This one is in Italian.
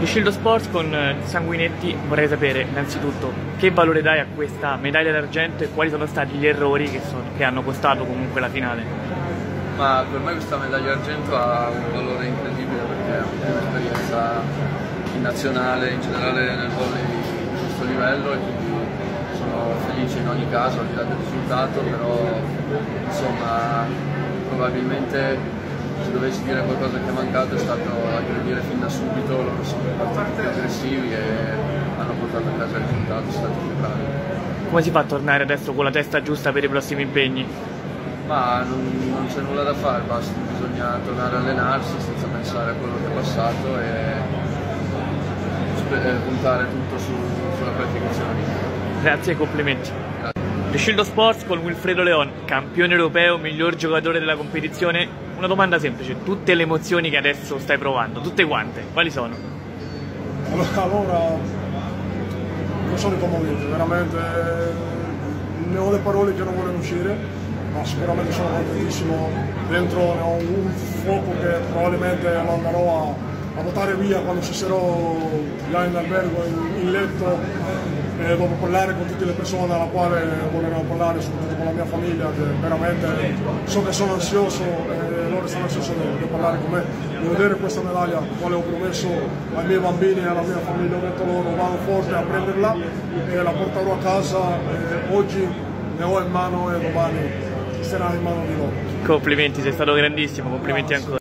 Di Scildo Sports con eh, Sanguinetti vorrei sapere innanzitutto che valore dai a questa medaglia d'argento e quali sono stati gli errori che, sono, che hanno costato comunque la finale. Ma per me questa medaglia d'argento ha un valore incredibile perché è un'esperienza in nazionale, in generale nel volley di questo livello e quindi sono felice in ogni caso al di là del risultato, però insomma probabilmente se dovessi dire qualcosa che è mancato è stato aggredire fin da subito, più aggressivi e hanno portato a casa il risultato, sono stati più bravi. Come si fa a tornare adesso con la testa giusta per i prossimi impegni? Ma non, non c'è nulla da fare, basta, bisogna tornare a allenarsi senza pensare a quello che è passato e puntare tutto su, sulla qualificazione. Grazie e complimenti. Riscildo Sports con Wilfredo Leon, campione europeo, miglior giocatore della competizione. Una domanda semplice, tutte le emozioni che adesso stai provando, tutte quante, quali sono? Allora, non sono i momenti, veramente ne ho le parole che non vogliono uscire, ma sicuramente sono contentissimo, dentro ne ho un fuoco che probabilmente lo andrò a, a buttare via quando ci sarò là in albergo, in, in letto e dopo parlare con tutte le persone alla quale volevo parlare, soprattutto con la mia famiglia, che veramente so che sono ansioso e loro stanno ansiosi di parlare con me, di vedere questa medaglia, quale ho promesso ai miei bambini e alla mia famiglia, ho detto loro vado forte a prenderla e la porterò a casa e oggi ne ho in mano e domani sarà in mano di loro. Complimenti, sei stato grandissimo, complimenti ancora.